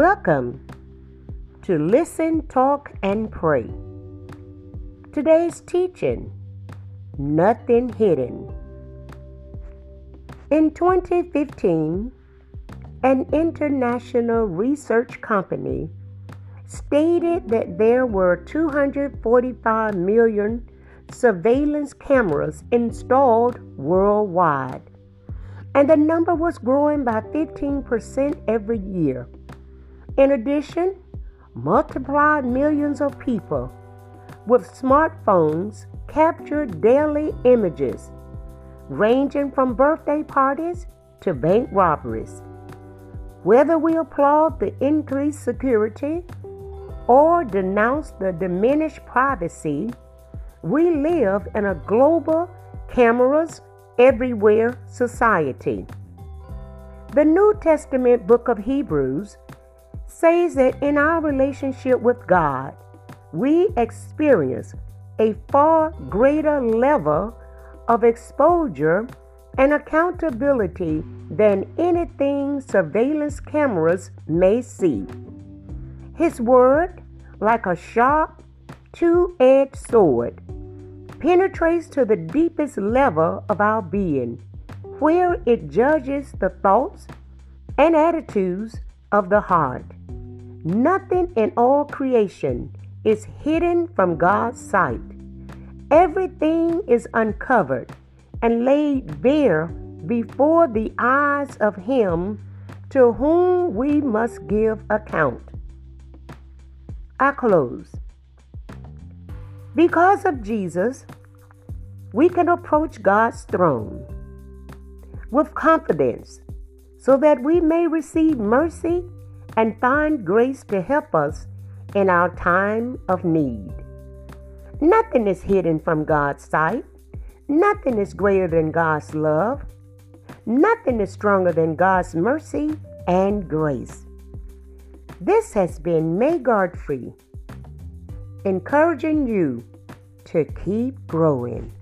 Welcome to Listen, Talk, and Pray. Today's teaching Nothing Hidden. In 2015, an international research company stated that there were 245 million surveillance cameras installed worldwide, and the number was growing by 15% every year. In addition, multiplied millions of people with smartphones capture daily images ranging from birthday parties to bank robberies. Whether we applaud the increased security or denounce the diminished privacy, we live in a global cameras everywhere society. The New Testament book of Hebrews says that in our relationship with God, we experience a far greater level of exposure and accountability than anything surveillance cameras may see. His word, like a sharp, two edged sword, penetrates to the deepest level of our being, where it judges the thoughts and attitudes of the heart. Nothing in all creation is hidden from God's sight. Everything is uncovered and laid bare before the eyes of Him to whom we must give account. I close. Because of Jesus, we can approach God's throne with confidence so that we may receive mercy and find grace to help us in our time of need. Nothing is hidden from God's sight. Nothing is greater than God's love. Nothing is stronger than God's mercy and grace. This has been May Godfrey, encouraging you to keep growing.